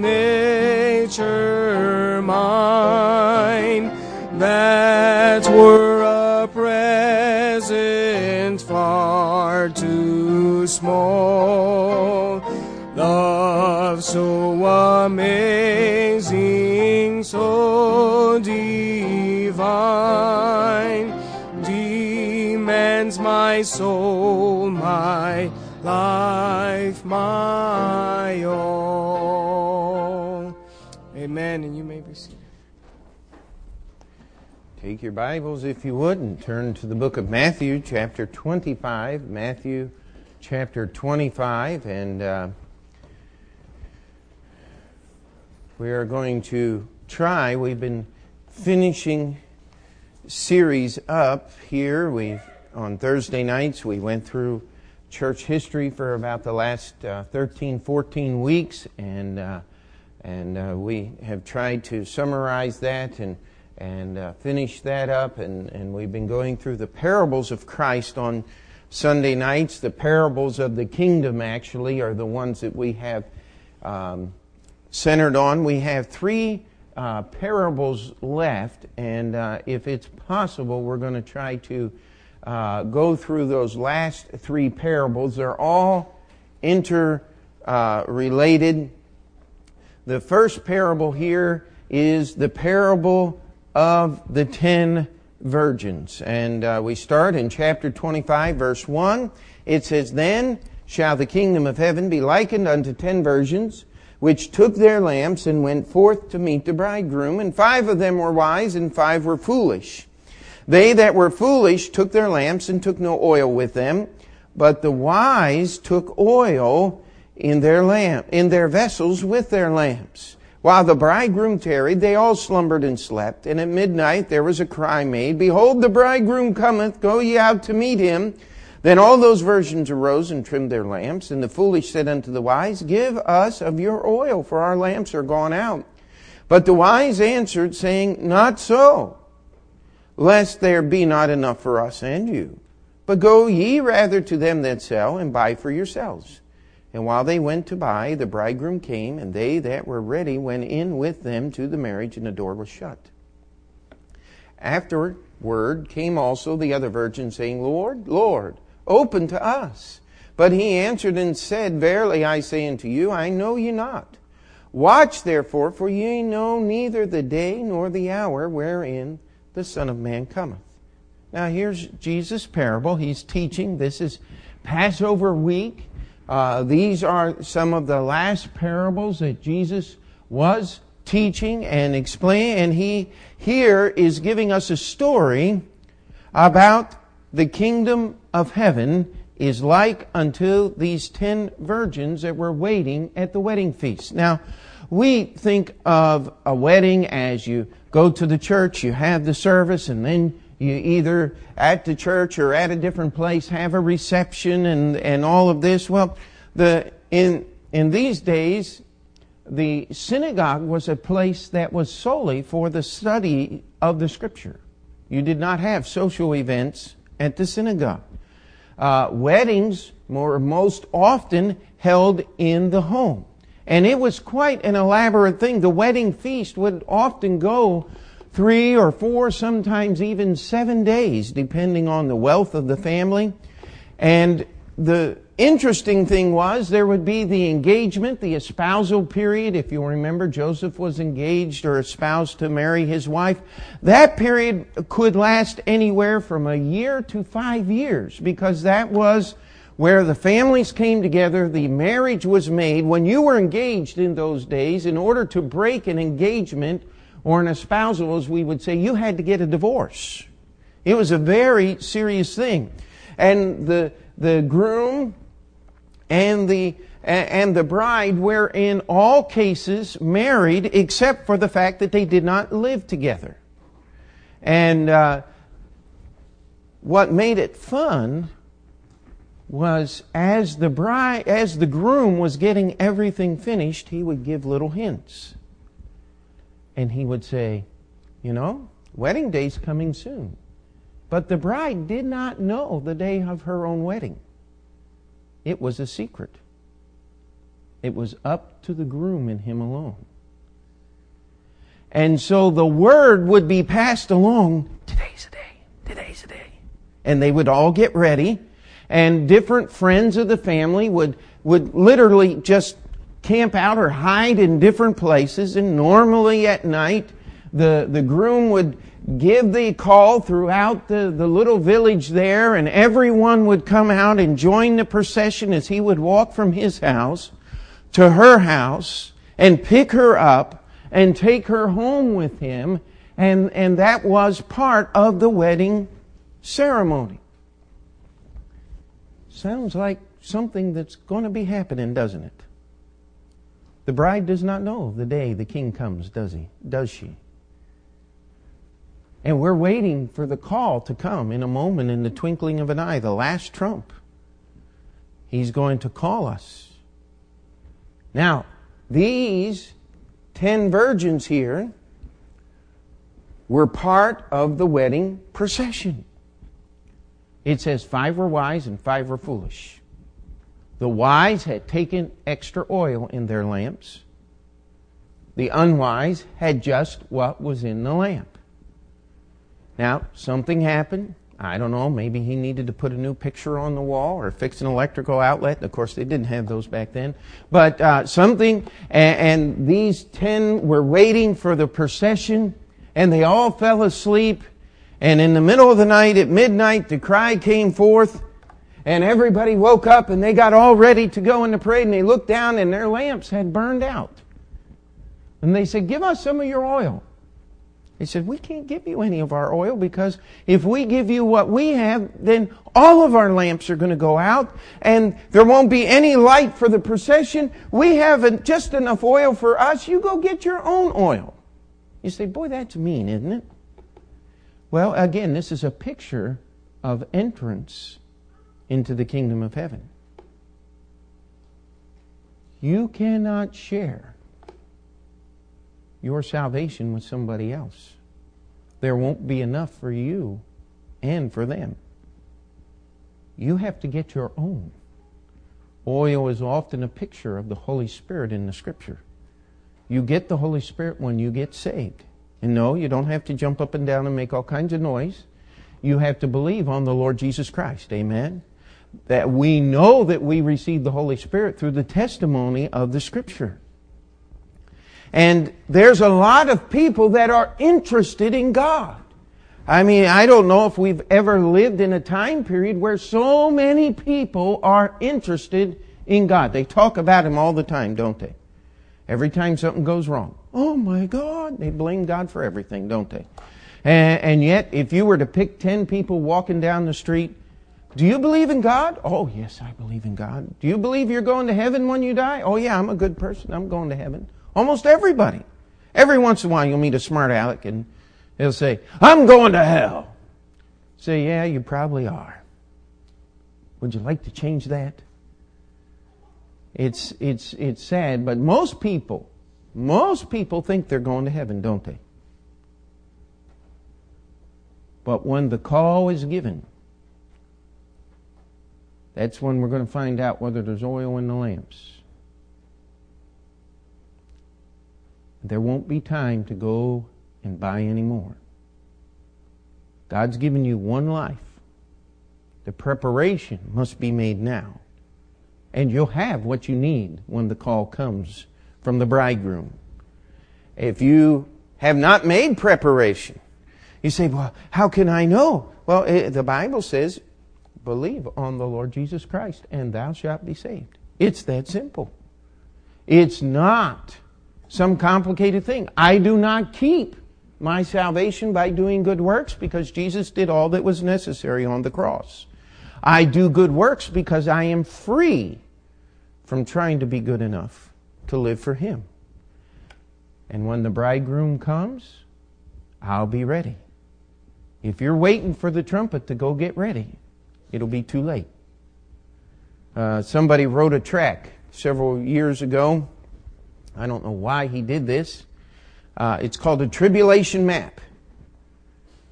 nature mine that were a present far too small. Love so amazing, so divine, demands my soul, my life, my all. Take your Bibles, if you would, and turn to the book of Matthew, chapter 25. Matthew, chapter 25. And uh, we are going to try. We've been finishing series up here. We on Thursday nights we went through church history for about the last uh, 13, 14 weeks, and uh, and uh, we have tried to summarize that and and uh, finish that up. And, and we've been going through the parables of Christ on Sunday nights. The parables of the kingdom actually are the ones that we have um, centered on. We have three uh, parables left, and uh, if it's possible, we're going to try to uh, go through those last three parables. They're all interrelated. the first parable here is the parable of the ten virgins. And uh, we start in chapter 25, verse 1. It says, Then shall the kingdom of heaven be likened unto ten virgins, which took their lamps and went forth to meet the bridegroom. And five of them were wise, and five were foolish. They that were foolish took their lamps and took no oil with them, but the wise took oil in their lamp, in their vessels with their lamps. While the bridegroom tarried, they all slumbered and slept. And at midnight there was a cry made, Behold, the bridegroom cometh, go ye out to meet him. Then all those virgins arose and trimmed their lamps. And the foolish said unto the wise, Give us of your oil, for our lamps are gone out. But the wise answered, saying, Not so, lest there be not enough for us and you. But go ye rather to them that sell, and buy for yourselves. And while they went to buy, the bridegroom came, and they that were ready went in with them to the marriage, and the door was shut. Afterward came also the other virgins, saying, Lord, Lord, open to us. But he answered and said, Verily I say unto you, I know you not. Watch therefore, for ye know neither the day nor the hour wherein the Son of Man cometh. Now here's Jesus' parable. He's teaching. This is Passover week. Uh, these are some of the last parables that Jesus was teaching and explaining, and he here is giving us a story about the kingdom of heaven is like unto these ten virgins that were waiting at the wedding feast. Now, we think of a wedding as you go to the church, you have the service, and then you either at the church or at a different place have a reception and, and all of this. Well, the, in, in these days, the synagogue was a place that was solely for the study of the scripture. You did not have social events at the synagogue. Uh, weddings were most often held in the home. And it was quite an elaborate thing. The wedding feast would often go three or four, sometimes even seven days, depending on the wealth of the family. And the interesting thing was there would be the engagement, the espousal period. If you remember, Joseph was engaged or espoused to marry his wife. That period could last anywhere from a year to five years because that was where the families came together, the marriage was made. When you were engaged in those days, in order to break an engagement, or an espousal, as we would say, you had to get a divorce. It was a very serious thing. And the, the groom and the, and the bride were in all cases married except for the fact that they did not live together. And uh, what made it fun was as the bride, as the groom was getting everything finished, he would give little hints and he would say, You know, wedding day's coming soon. But the bride did not know the day of her own wedding, it was a secret. It was up to the groom and him alone. And so the word would be passed along today's the day, today's the day. And they would all get ready, and different friends of the family would, would literally just camp out or hide in different places. And normally at night, the, the groom would give the call throughout the, the little village there, and everyone would come out and join the procession as he would walk from his house to her house and pick her up and take her home with him. And, and that was part of the wedding ceremony. Sounds like something that's going to be happening, doesn't it? The bride does not know the day the king comes, does he? Does she? And we're waiting for the call to come in a moment, in the twinkling of an eye, the last trump. He's going to call us. Now, these ten virgins here were part of the wedding procession. It says five were wise and five were foolish. The wise had taken extra oil in their lamps. The unwise had just what was in the lamp. Now, something happened. I don't know, maybe he needed to put a new picture on the wall or fix an electrical outlet. Of course, they didn't have those back then. But uh, something, and, and these ten were waiting for the procession, and they all fell asleep. And in the middle of the night, at midnight, the cry came forth, and everybody woke up and they got all ready to go in the parade, and they looked down, and their lamps had burned out. And they said, Give us some of your oil. He said, We can't give you any of our oil because if we give you what we have, then all of our lamps are going to go out and there won't be any light for the procession. We have just enough oil for us. You go get your own oil. You say, Boy, that's mean, isn't it? Well, again, this is a picture of entrance into the kingdom of heaven. You cannot share your salvation with somebody else. There won't be enough for you and for them. You have to get your own. Oil is often a picture of the Holy Spirit in the Scripture. You get the Holy Spirit when you get saved. And no, you don't have to jump up and down and make all kinds of noise. You have to believe on the Lord Jesus Christ. Amen. That we know that we receive the Holy Spirit through the testimony of the Scripture. And there's a lot of people that are interested in God. I mean, I don't know if we've ever lived in a time period where so many people are interested in God. They talk about Him all the time, don't they? Every time something goes wrong. Oh my God. They blame God for everything, don't they? And, and yet, if you were to pick 10 people walking down the street, do you believe in God? Oh, yes, I believe in God. Do you believe you're going to heaven when you die? Oh, yeah, I'm a good person. I'm going to heaven. Almost everybody. Every once in a while you'll meet a smart aleck and he'll say, I'm going to hell. Say, yeah, you probably are. Would you like to change that? It's, it's, it's sad, but most people, most people think they're going to heaven, don't they? But when the call is given, that's when we're going to find out whether there's oil in the lamps. There won't be time to go and buy any more. God's given you one life. The preparation must be made now. And you'll have what you need when the call comes from the bridegroom. If you have not made preparation, you say, Well, how can I know? Well, it, the Bible says, Believe on the Lord Jesus Christ, and thou shalt be saved. It's that simple. It's not some complicated thing. I do not keep my salvation by doing good works because Jesus did all that was necessary on the cross. I do good works because I am free from trying to be good enough to live for Him. And when the bridegroom comes, I'll be ready. If you're waiting for the trumpet to go get ready, it'll be too late. Uh, somebody wrote a track several years ago I don't know why he did this. Uh, it's called a tribulation map.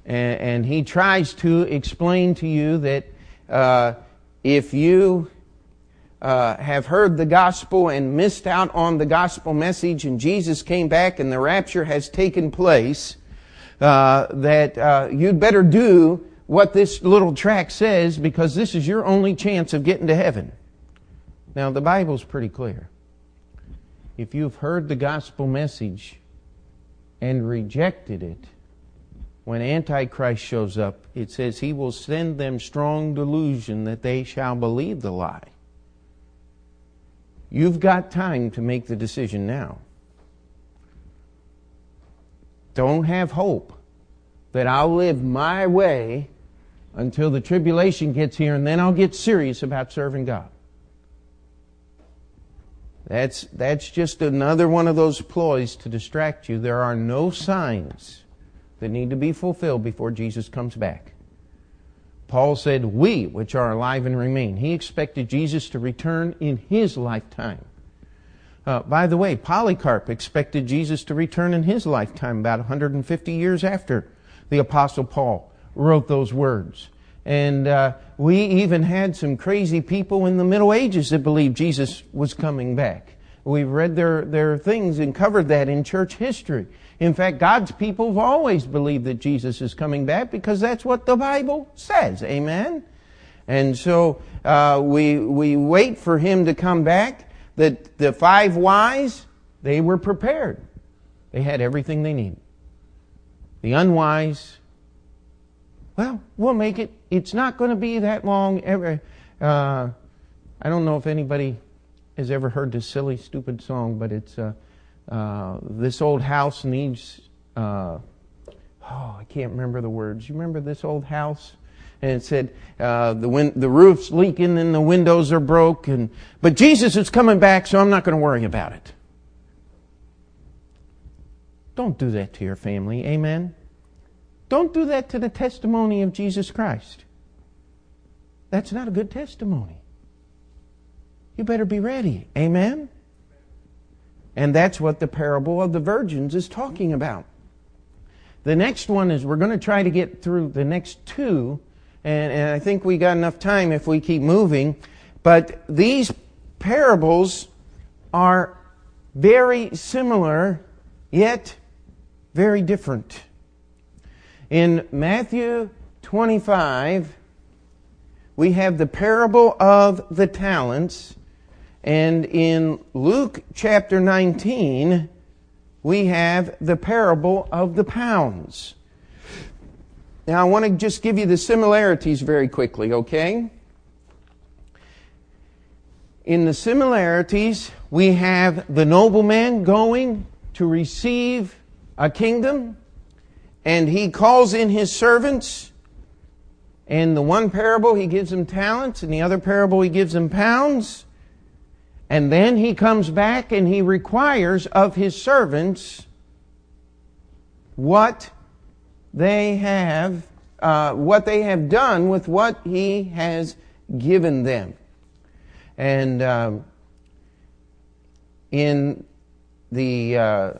And, and, he tries to explain to you that uh, if you uh, have heard the gospel and missed out on the gospel message, and Jesus came back and the rapture has taken place, uh, that uh, you'd better do what this little tract says because this is your only chance of getting to heaven. Now, the Bible's pretty clear. If you've heard the gospel message and rejected it, when Antichrist shows up, it says he will send them strong delusion that they shall believe the lie. You've got time to make the decision now. Don't have hope that I'll live my way until the tribulation gets here and then I'll get serious about serving God. That's, that's just another one of those ploys to distract you. There are no signs that need to be fulfilled before Jesus comes back. Paul said, We, which are alive and remain. He expected Jesus to return in his lifetime. Uh, by the way, Polycarp expected Jesus to return in his lifetime about 150 years after the Apostle Paul wrote those words. And uh, we even had some crazy people in the Middle Ages that believed Jesus was coming back. We've read their, their things and covered that in church history. In fact, God's people have always believed that Jesus is coming back because that's what the Bible says. Amen? And so uh, we, we wait for him to come back. The, the five wise, they were prepared. They had everything they needed. The unwise, well, we'll make it. It's not going to be that long. Ever. Uh, I don't know if anybody has ever heard this silly, stupid song, but it's uh, uh, this old house needs. Uh, oh, I can't remember the words. You remember this old house? And it said uh, the win- the roof's leaking and the windows are broken, but Jesus is coming back, so I'm not going to worry about it. Don't do that to your family. Amen. Don't do that to the testimony of Jesus Christ. That's not a good testimony. You better be ready. Amen? And that's what the parable of the virgins is talking about. The next one is we're going to try to get through the next two, and, and I think we got enough time if we keep moving. But these parables are very similar, yet very different. In Matthew 25, we have the parable of the talents. And in Luke chapter 19, we have the parable of the pounds. Now, I want to just give you the similarities very quickly, okay? In the similarities, we have the nobleman going to receive a kingdom and he calls in his servants. In the one parable, he gives them talents. In the other parable, he gives them pounds. And then he comes back and he requires of his servants what they have, uh, what they have done with what he has given them. And um, in the uh,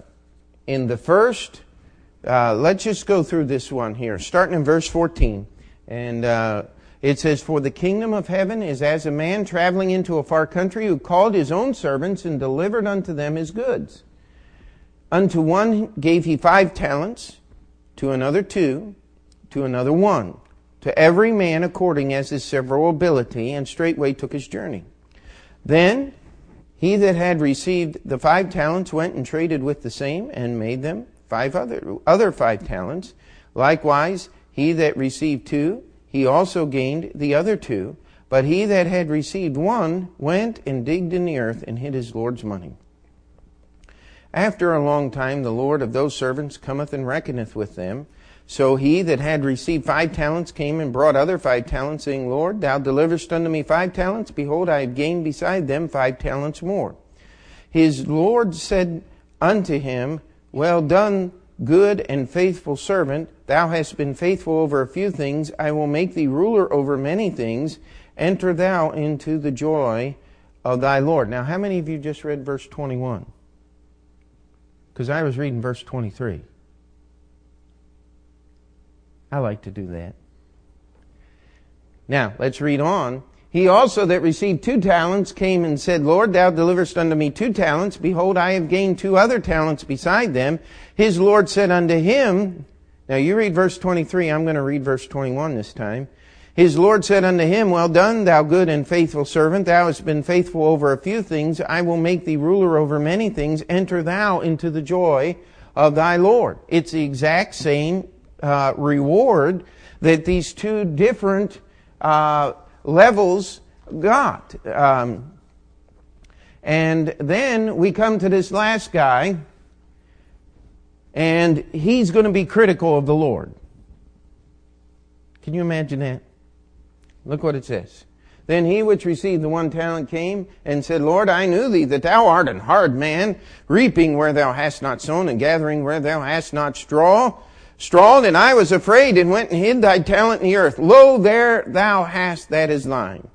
in the first uh, let's just go through this one here, starting in verse 14. And uh, it says, For the kingdom of heaven is as a man traveling into a far country who called his own servants and delivered unto them his goods. Unto one gave he five talents, to another two, to another one, to every man according as his several ability, and straightway took his journey. Then he that had received the five talents went and traded with the same, and made them five other, other five talents. Likewise, he that received two, he also gained the other two. But he that had received one went and digged in the earth and hid his Lord's money. After a long time, the Lord of those servants cometh and reckoneth with them. So he that had received five talents came and brought other five talents, saying, Lord, thou deliverest unto me five talents. Behold, I have gained beside them five talents more. His Lord said unto him, well done, good and faithful servant. Thou hast been faithful over a few things. I will make thee ruler over many things. Enter thou into the joy of thy Lord. Now, how many of you just read verse 21? Because I was reading verse 23. I like to do that. Now, let's read on. He also that received two talents came and said, Lord, thou deliverest unto me two talents. Behold, I have gained two other talents beside them. His Lord said unto him, now you read verse 23, I'm going to read verse 21 this time. His Lord said unto him, Well done, thou good and faithful servant. Thou hast been faithful over a few things. I will make thee ruler over many things. Enter thou into the joy of thy Lord. It's the exact same uh, reward that these two different uh, levels got. Um, and then we come to this last guy, and he's going to be critical of the Lord. Can you imagine that? Look what it says. Then he which received the one talent came and said, Lord, I knew thee that thou art an hard man, reaping where thou hast not sown and gathering where thou hast not straw. Strawed, and I was afraid and went and hid thy talent in the earth. Lo, there thou hast that is thine.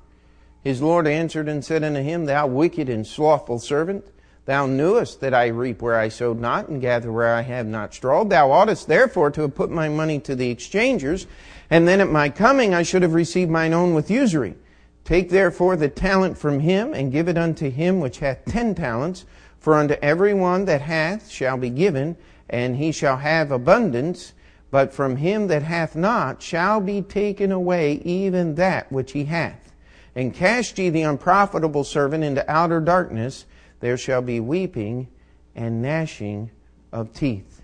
His Lord answered and said unto him, Thou wicked and slothful servant, thou knewest that I reap where I sowed not and gather where I have not strawed. Thou oughtest therefore to have put my money to the exchangers, and then at my coming I should have received mine own with usury. Take therefore the talent from him, and give it unto him which hath ten talents. For unto every one that hath shall be given, and he shall have abundance. But from him that hath not shall be taken away even that which he hath. And cast ye the unprofitable servant into outer darkness. There shall be weeping and gnashing of teeth.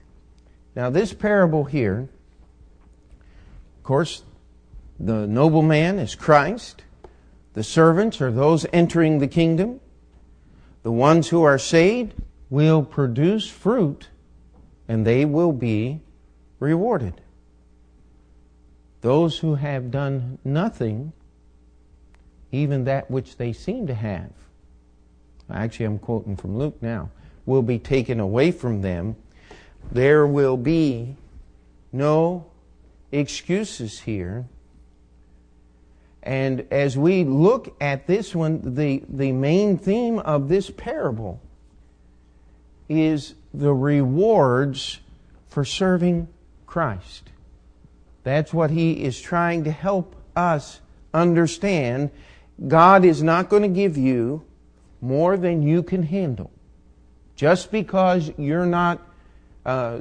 Now, this parable here of course, the nobleman is Christ. The servants are those entering the kingdom. The ones who are saved will produce fruit and they will be rewarded. Those who have done nothing, even that which they seem to have, actually, I'm quoting from Luke now, will be taken away from them. There will be no excuses here. And as we look at this one, the, the main theme of this parable is the rewards for serving Christ. That's what he is trying to help us understand. God is not going to give you more than you can handle. Just because you're not uh,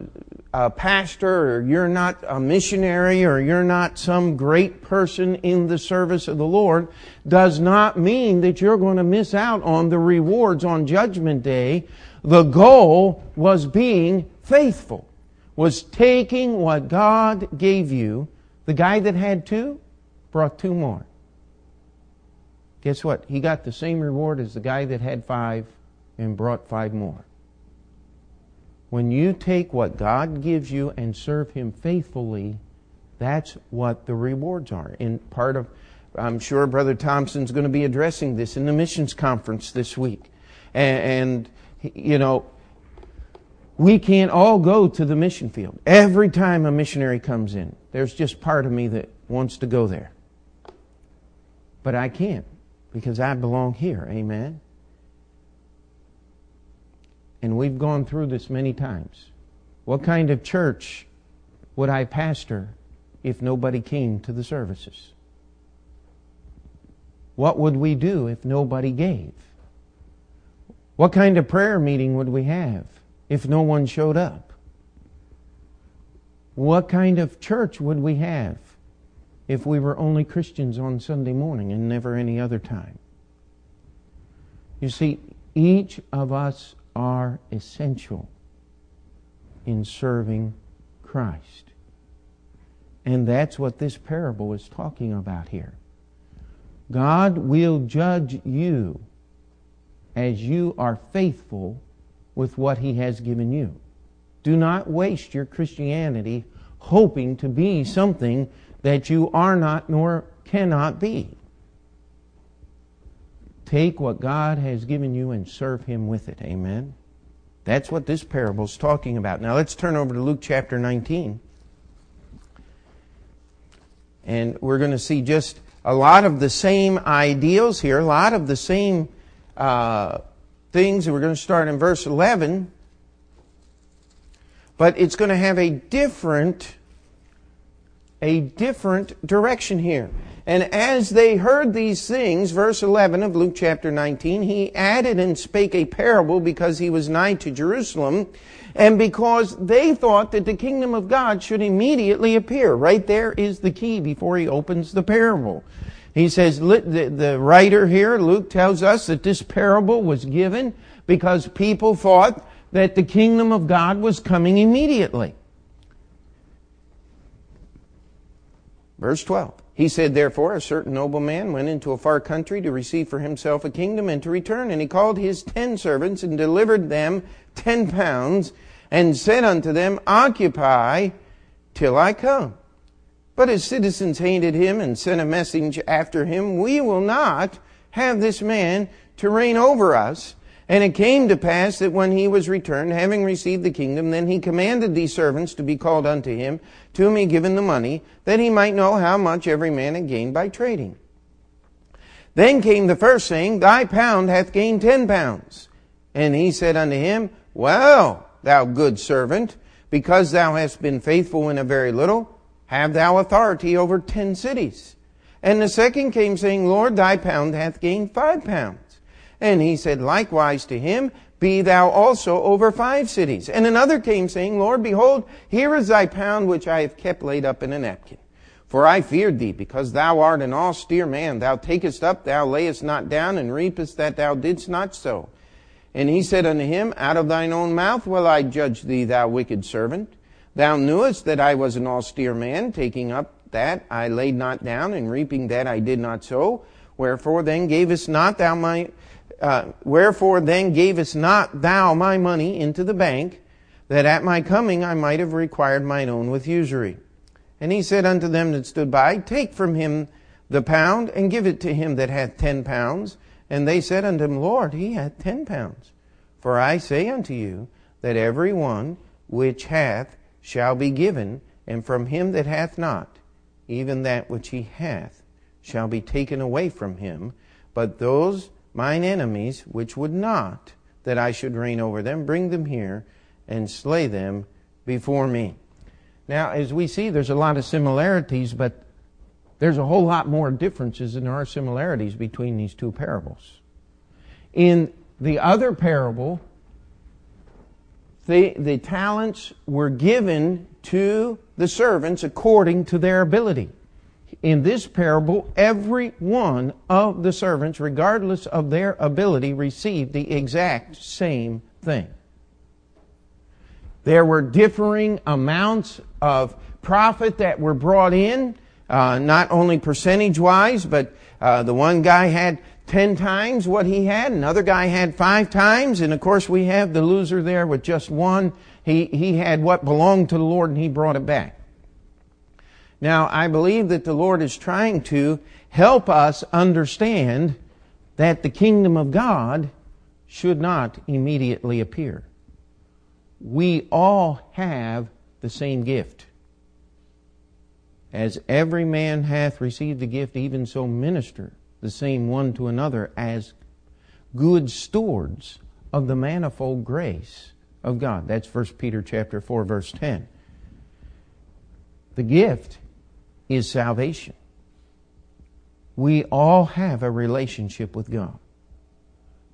a pastor or you're not a missionary or you're not some great person in the service of the Lord does not mean that you're going to miss out on the rewards on Judgment Day. The goal was being faithful, was taking what God gave you. The guy that had two brought two more. Guess what? He got the same reward as the guy that had five and brought five more. When you take what God gives you and serve Him faithfully, that's what the rewards are. And part of, I'm sure Brother Thompson's going to be addressing this in the missions conference this week. And, you know, we can't all go to the mission field. Every time a missionary comes in, there's just part of me that wants to go there. But I can't because I belong here. Amen. And we've gone through this many times. What kind of church would I pastor if nobody came to the services? What would we do if nobody gave? What kind of prayer meeting would we have if no one showed up? What kind of church would we have if we were only Christians on Sunday morning and never any other time? You see, each of us are essential in serving Christ. And that's what this parable is talking about here. God will judge you as you are faithful with what He has given you. Do not waste your Christianity hoping to be something that you are not nor cannot be. Take what God has given you and serve Him with it. Amen. That's what this parable is talking about. Now let's turn over to Luke chapter 19. And we're going to see just a lot of the same ideals here, a lot of the same uh, things. We're going to start in verse 11. But it's going to have a different a different direction here. And as they heard these things, verse 11 of Luke chapter 19, he added and spake a parable because he was nigh to Jerusalem and because they thought that the kingdom of God should immediately appear. Right there is the key before he opens the parable. He says, the, the writer here, Luke, tells us that this parable was given because people thought that the kingdom of God was coming immediately. Verse 12. He said, Therefore, a certain nobleman went into a far country to receive for himself a kingdom and to return. And he called his ten servants and delivered them ten pounds and said unto them, Occupy till I come. But his citizens hated him and sent a message after him, We will not have this man to reign over us. And it came to pass that when he was returned, having received the kingdom, then he commanded these servants to be called unto him, to whom he given the money, that he might know how much every man had gained by trading. Then came the first, saying, Thy pound hath gained ten pounds. And he said unto him, Well, thou good servant, because thou hast been faithful in a very little, have thou authority over ten cities. And the second came, saying, Lord, thy pound hath gained five pounds. And he said likewise to him, Be thou also over five cities. And another came saying, Lord, behold, here is thy pound which I have kept laid up in a napkin. For I feared thee, because thou art an austere man. Thou takest up, thou layest not down, and reapest that thou didst not sow. And he said unto him, Out of thine own mouth will I judge thee, thou wicked servant. Thou knewest that I was an austere man, taking up that I laid not down, and reaping that I did not sow. Wherefore then gavest not thou my uh, wherefore then gavest not thou my money into the bank, that at my coming I might have required mine own with usury? And he said unto them that stood by, Take from him the pound, and give it to him that hath ten pounds. And they said unto him, Lord, he hath ten pounds. For I say unto you, that every one which hath shall be given, and from him that hath not, even that which he hath shall be taken away from him. But those mine enemies, which would not that I should reign over them, bring them here and slay them before me. Now, as we see, there's a lot of similarities, but there's a whole lot more differences than there are similarities between these two parables. In the other parable, the, the talents were given to the servants according to their ability in this parable, every one of the servants, regardless of their ability, received the exact same thing. There were differing amounts of profit that were brought in, uh, not only percentage wise, but uh, the one guy had 10 times what he had, another guy had five times, and of course we have the loser there with just one. He, he had what belonged to the Lord and he brought it back. Now, I believe that the Lord is trying to help us understand that the kingdom of God should not immediately appear. We all have the same gift. As every man hath received the gift, even so minister the same one to another as good stewards of the manifold grace of God. That's 1 Peter chapter 4 verse 10. The gift is salvation. We all have a relationship with God.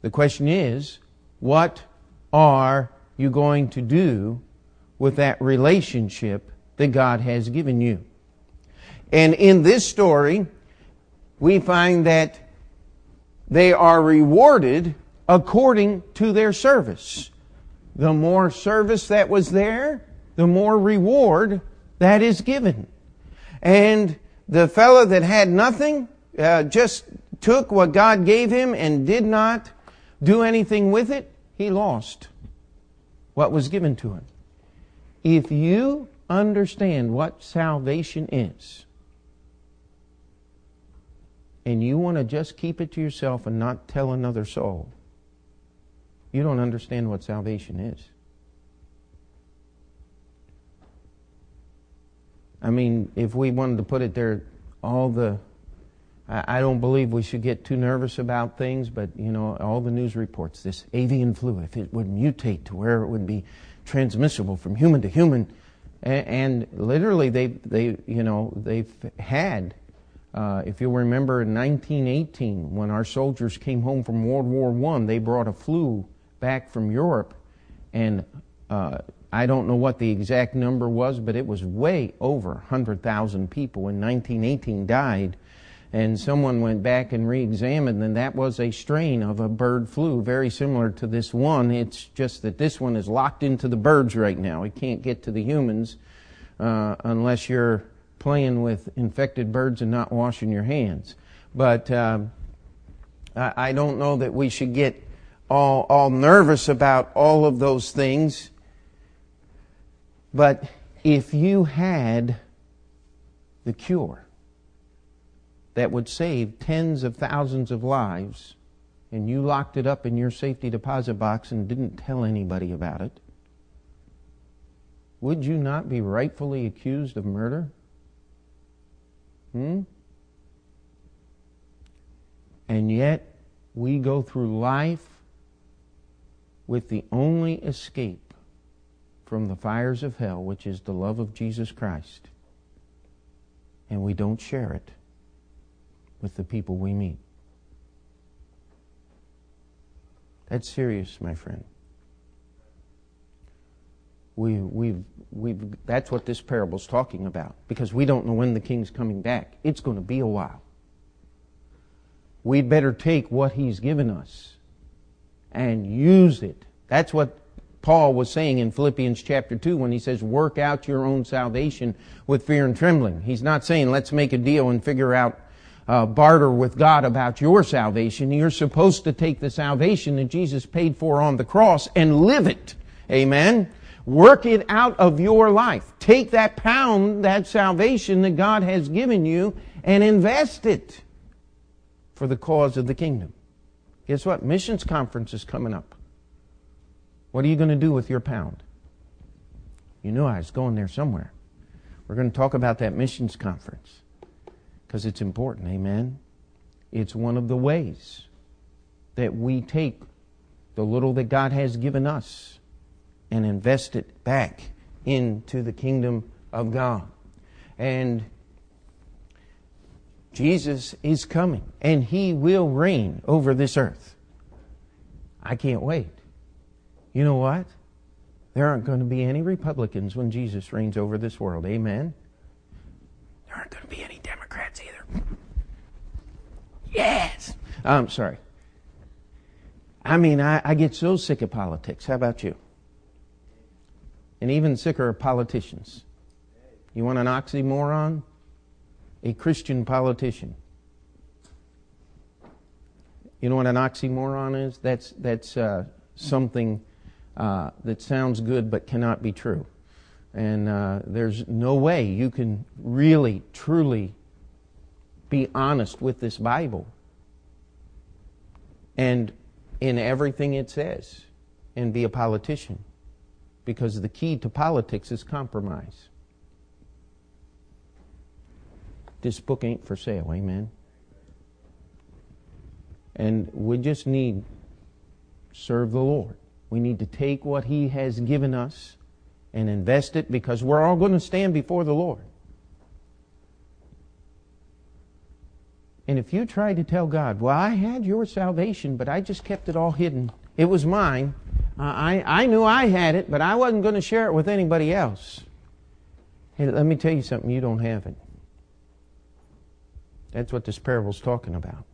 The question is, what are you going to do with that relationship that God has given you? And in this story, we find that they are rewarded according to their service. The more service that was there, the more reward that is given. And the fellow that had nothing uh, just took what God gave him and did not do anything with it. He lost what was given to him. If you understand what salvation is, and you want to just keep it to yourself and not tell another soul, you don't understand what salvation is. I mean, if we wanted to put it there, all the, I, don't believe we should get too nervous about things, but, you know, all the news reports, this avian flu, if it would mutate to where it would be transmissible from human to human, and, and literally they they you know they've had. Uh, if you'll remember in 1918, when our soldiers came home from World War One, they brought a flu back from Europe, and uh, I don't know what the exact number was, but it was way over 100,000 people in 1918 died. And someone went back and re examined, and that was a strain of a bird flu, very similar to this one. It's just that this one is locked into the birds right now. It can't get to the humans uh, unless you're playing with infected birds and not washing your hands. But um, I, I don't know that we should get all, all nervous about all of those things. But if you had the cure that would save tens of thousands of lives, and you locked it up in your safety deposit box and didn't tell anybody about it, would you not be rightfully accused of murder? Hmm? And yet, we go through life with the only escape from the fires of hell, which is the love of Jesus Christ, and we don't share it with the people we meet. That's serious, my friend. We, we've, we've, that's what this parable's talking about because we don't know when the king's coming back. It's going to be a while. We'd better take what he's given us and use it. That's what Paul was saying in Philippians chapter 2 when he says, work out your own salvation with fear and trembling. He's not saying, let's make a deal and figure out, uh, barter with God about your salvation. You're supposed to take the salvation that Jesus paid for on the cross and live it. Amen. Work it out of your life. Take that pound, that salvation that God has given you, and invest it for the cause of the kingdom. Guess what? Missions conference is coming up. What are you going to do with your pound? You knew I was going there somewhere. We're going to talk about that missions conference because it's important. Amen. It's one of the ways that we take the little that God has given us and invest it back into the kingdom of God. And Jesus is coming and he will reign over this earth. I can't wait. You know what? There aren't going to be any Republicans when Jesus reigns over this world. Amen? There aren't going to be any Democrats either. Yes! I'm sorry. I mean, I, I get so sick of politics. How about you? And even sicker politicians. You want an oxymoron? A Christian politician. You know what an oxymoron is? That's, that's uh, something uh, that sounds good but cannot be true. And uh, there's no way you can really, truly be honest with this Bible and in everything it says and be a politician. Because the key to politics is compromise. This book ain't for sale, amen? And we just need serve the Lord. We need to take what He has given us and invest it because we're all going to stand before the Lord. And if you try to tell God, well, I had your salvation, but I just kept it all hidden, it was mine. I, I knew I had it, but I wasn't going to share it with anybody else. Hey, let me tell you something, you don't have it. That's what this parable's talking about.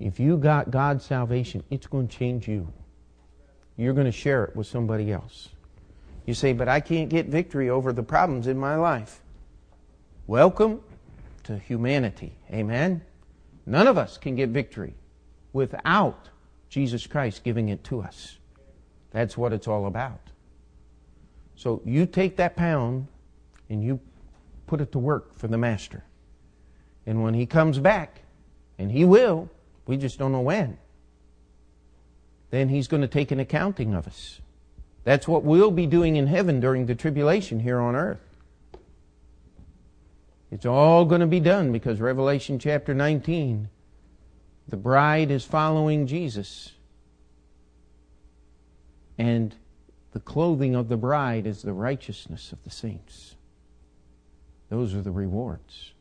If you got God's salvation, it's going to change you you're going to share it with somebody else. You say, but I can't get victory over the problems in my life. Welcome to humanity. Amen? None of us can get victory without Jesus Christ giving it to us. That's what it's all about. So you take that pound and you put it to work for the Master. And when he comes back, and he will, we just don't know when then he's going to take an accounting of us. That's what we'll be doing in heaven during the tribulation here on earth. It's all going to be done because Revelation chapter 19, the bride is following Jesus. And the clothing of the bride is the righteousness of the saints. Those are the rewards.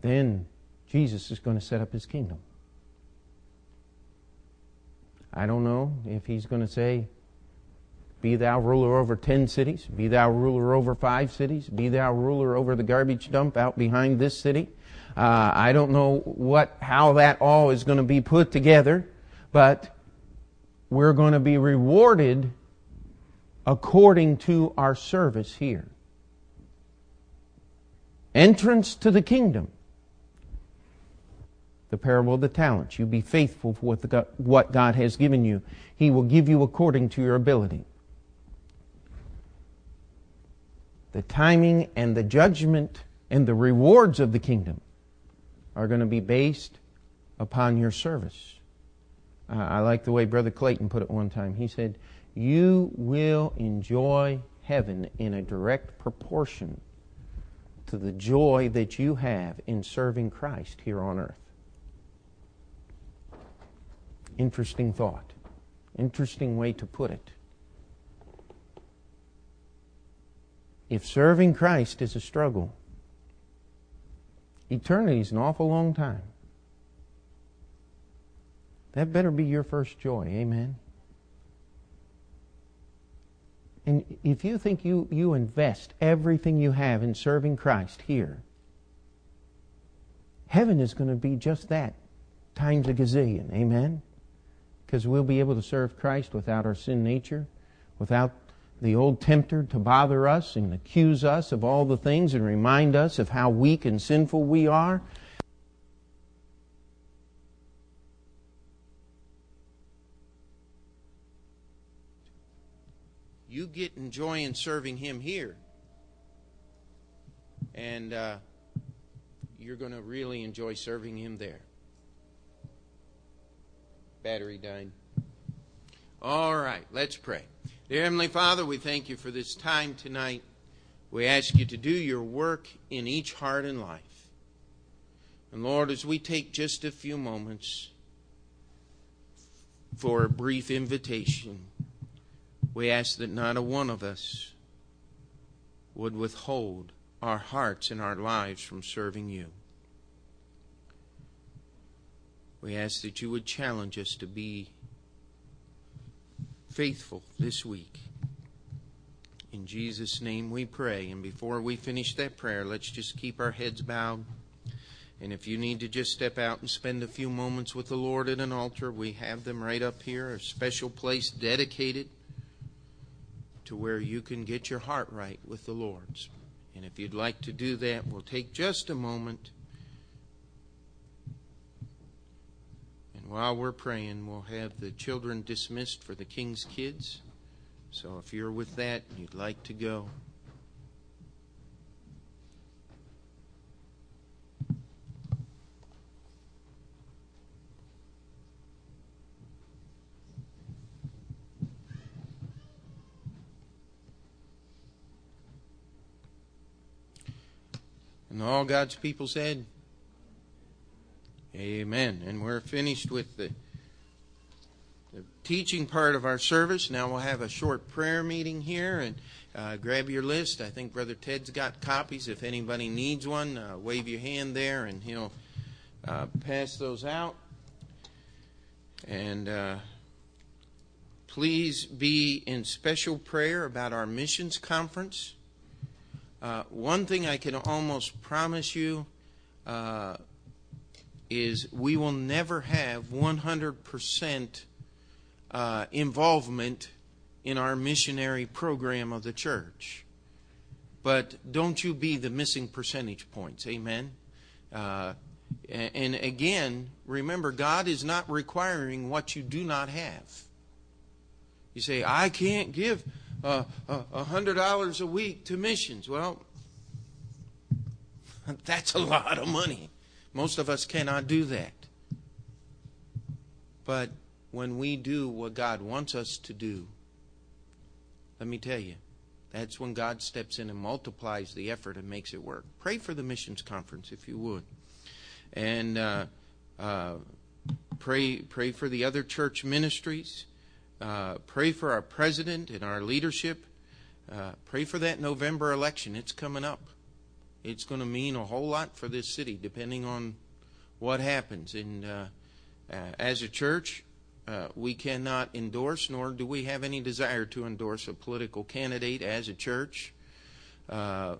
Then Jesus is going to set up his kingdom. I don't know if he's going to say, Be thou ruler over ten cities, be thou ruler over five cities, be thou ruler over the garbage dump out behind this city. Uh, I don't know what, how that all is going to be put together, but we're going to be rewarded according to our service here. Entrance to the kingdom. The parable of the talents. You be faithful for what, the, what God has given you. He will give you according to your ability. The timing and the judgment and the rewards of the kingdom are going to be based upon your service. Uh, I like the way Brother Clayton put it one time. He said, You will enjoy heaven in a direct proportion to the joy that you have in serving Christ here on earth. Interesting thought. Interesting way to put it. If serving Christ is a struggle, eternity is an awful long time. That better be your first joy. Amen. And if you think you, you invest everything you have in serving Christ here, heaven is going to be just that times a gazillion. Amen? Because we'll be able to serve Christ without our sin nature, without the old tempter to bother us and accuse us of all the things and remind us of how weak and sinful we are. you get enjoying serving Him here. And uh, you're going to really enjoy serving Him there. Battery died. All right, let's pray. Dear Heavenly Father, we thank you for this time tonight. We ask you to do your work in each heart and life. And Lord, as we take just a few moments for a brief invitation, we ask that not a one of us would withhold our hearts and our lives from serving you. We ask that you would challenge us to be faithful this week. In Jesus' name we pray. And before we finish that prayer, let's just keep our heads bowed. And if you need to just step out and spend a few moments with the Lord at an altar, we have them right up here, a special place dedicated to where you can get your heart right with the Lord's. And if you'd like to do that, we'll take just a moment. While we're praying, we'll have the children dismissed for the King's Kids. So if you're with that and you'd like to go, And all God's people said, Amen. And we're finished with the, the teaching part of our service. Now we'll have a short prayer meeting here and uh, grab your list. I think Brother Ted's got copies. If anybody needs one, uh, wave your hand there and he'll uh, pass those out. And uh, please be in special prayer about our missions conference. Uh, one thing I can almost promise you uh, is we will never have 100% uh, involvement in our missionary program of the church. But don't you be the missing percentage points. Amen. Uh, and again, remember, God is not requiring what you do not have. You say, I can't give a uh, hundred dollars a week to missions. Well, that's a lot of money. Most of us cannot do that. But when we do what God wants us to do, let me tell you, that's when God steps in and multiplies the effort and makes it work. Pray for the missions conference if you would. And uh, uh, pray, pray for the other church ministries. Uh, pray for our president and our leadership. Uh, pray for that November election. It's coming up. It's going to mean a whole lot for this city, depending on what happens. And uh, uh as a church, uh, we cannot endorse, nor do we have any desire to endorse a political candidate as a church. Uh,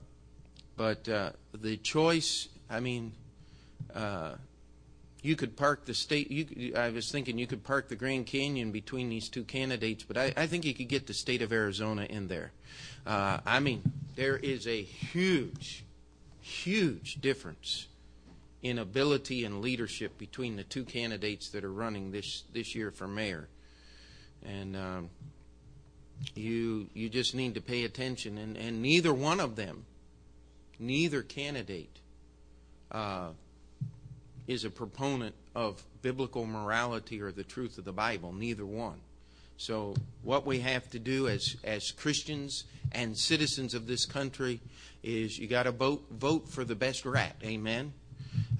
but the choice, I mean, you could park the state. You, I was thinking you could park the Grand Canyon between these two candidates, but I, I think you could get the state of Arizona in there. Uh, I mean, there is a huge, huge difference in ability and leadership between the two candidates that are running this this year for mayor, and um, you you just need to pay attention. And, and neither one of them, neither candidate. Uh, is a proponent of biblical morality or the truth of the Bible, neither one. So, what we have to do as, as Christians and citizens of this country is you got to vote, vote for the best rat. Amen?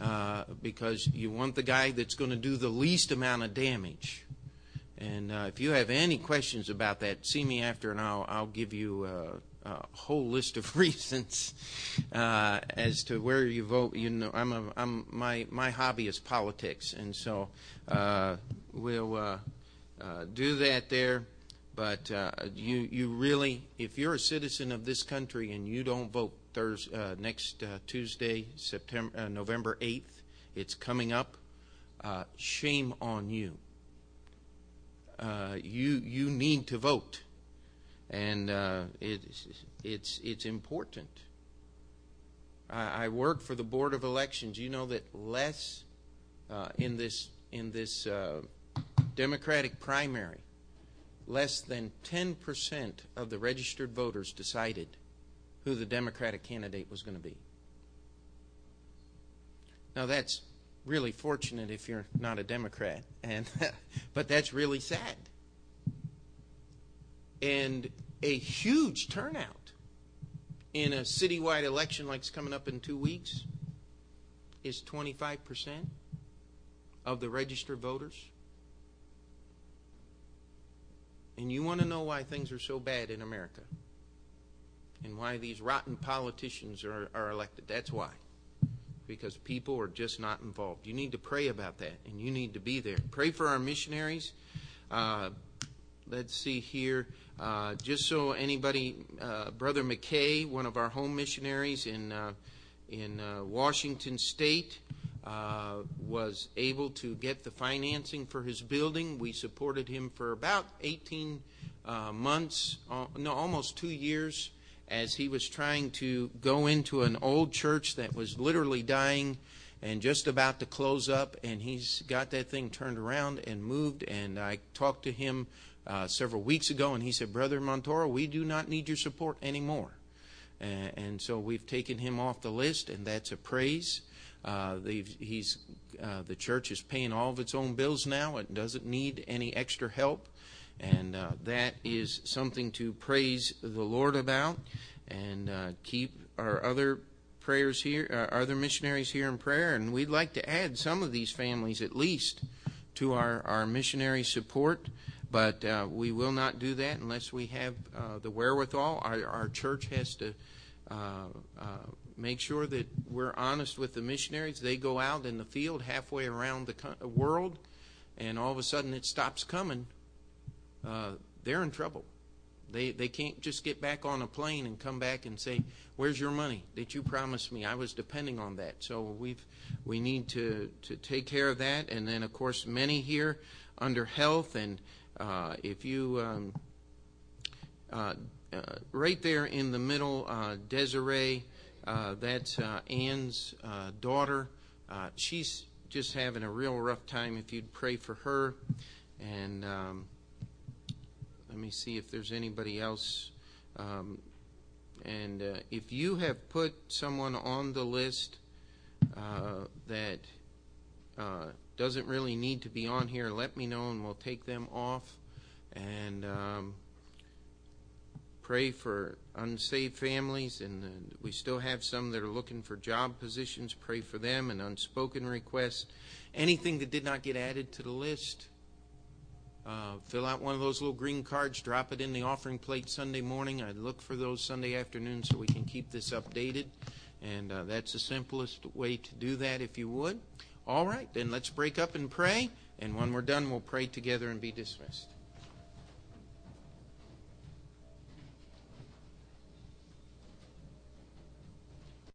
Uh, because you want the guy that's going to do the least amount of damage. And uh, if you have any questions about that, see me after and I'll, I'll give you uh, a whole list of reasons uh, as to where you vote. You know, I'm a, I'm my my hobby is politics, and so uh, we'll uh, uh do that there. But uh, you you really, if you're a citizen of this country and you don't vote Thursday uh, next Tuesday, September November eighth, it's coming up. shame on you. you you need to vote and uh, it's it's it's important. I, I, work for the board of elections. You know that less uh, in this in this uh, Democratic primary, less than ten percent of the registered voters decided who the Democratic candidate was going to be. Now that's really fortunate if you're not a Democrat, and but that's really sad and a huge turnout in a citywide election like it's coming up in two weeks is 25% of the registered voters. And you want to know why things are so bad in America and why these rotten politicians are, are elected. That's why. Because people are just not involved. You need to pray about that and you need to be there. Pray for our missionaries. Uh, let's see here. Uh, just so anybody, uh, Brother McKay, one of our home missionaries in uh, in uh, Washington State, was able to get the financing for his building. We supported him for about 18 uh, months, no, almost two years, as he was trying to go into an old church that was literally dying and just about to close up, and he's got that thing turned around and moved. And I talked to him uh, several weeks ago, and he said, Brother Montoro, we do not need your support anymore. And so we've taken him off the list, and that's a praise. Uh, he's, uh, the church is paying all of its own bills now. It doesn't need any extra help. And uh, that is something to praise the Lord about and uh, keep our other prayers here, uh, other missionaries here in prayer. And we'd like to add some of these families at least to our, our missionary support. But uh, we will not do that unless we have the wherewithal. Our, our, church has to uh, uh, make sure that we're honest with the missionaries. They go out in the field halfway around the world, and all of a sudden it stops coming. Uh, they're in trouble. They they can't just get back on a plane and come back and say, "Where's your money that you promised me? I was depending on that." So we've we need to to take care of that, and then of course many here under health and uh, if you um, uh, uh, right there in the middle, uh, Desiree, that's uh, Ann's daughter. she's just having a real rough time. If you'd pray for her, and um, let me see if there's anybody else. Um, and if you have put someone on the list that doesn't really need to be on here, let me know and we'll take them off. And um, pray for unsaved families, and uh, we still have some that are looking for job positions. Pray for them and unspoken requests. Anything that did not get added to the list, uh, fill out one of those little green cards, drop it in the offering plate Sunday morning. I look for those Sunday afternoon so we can keep this updated. And uh, that's the simplest way to do that if you would. All right, then let's break up and pray. And when we're done, we'll pray together and be dismissed.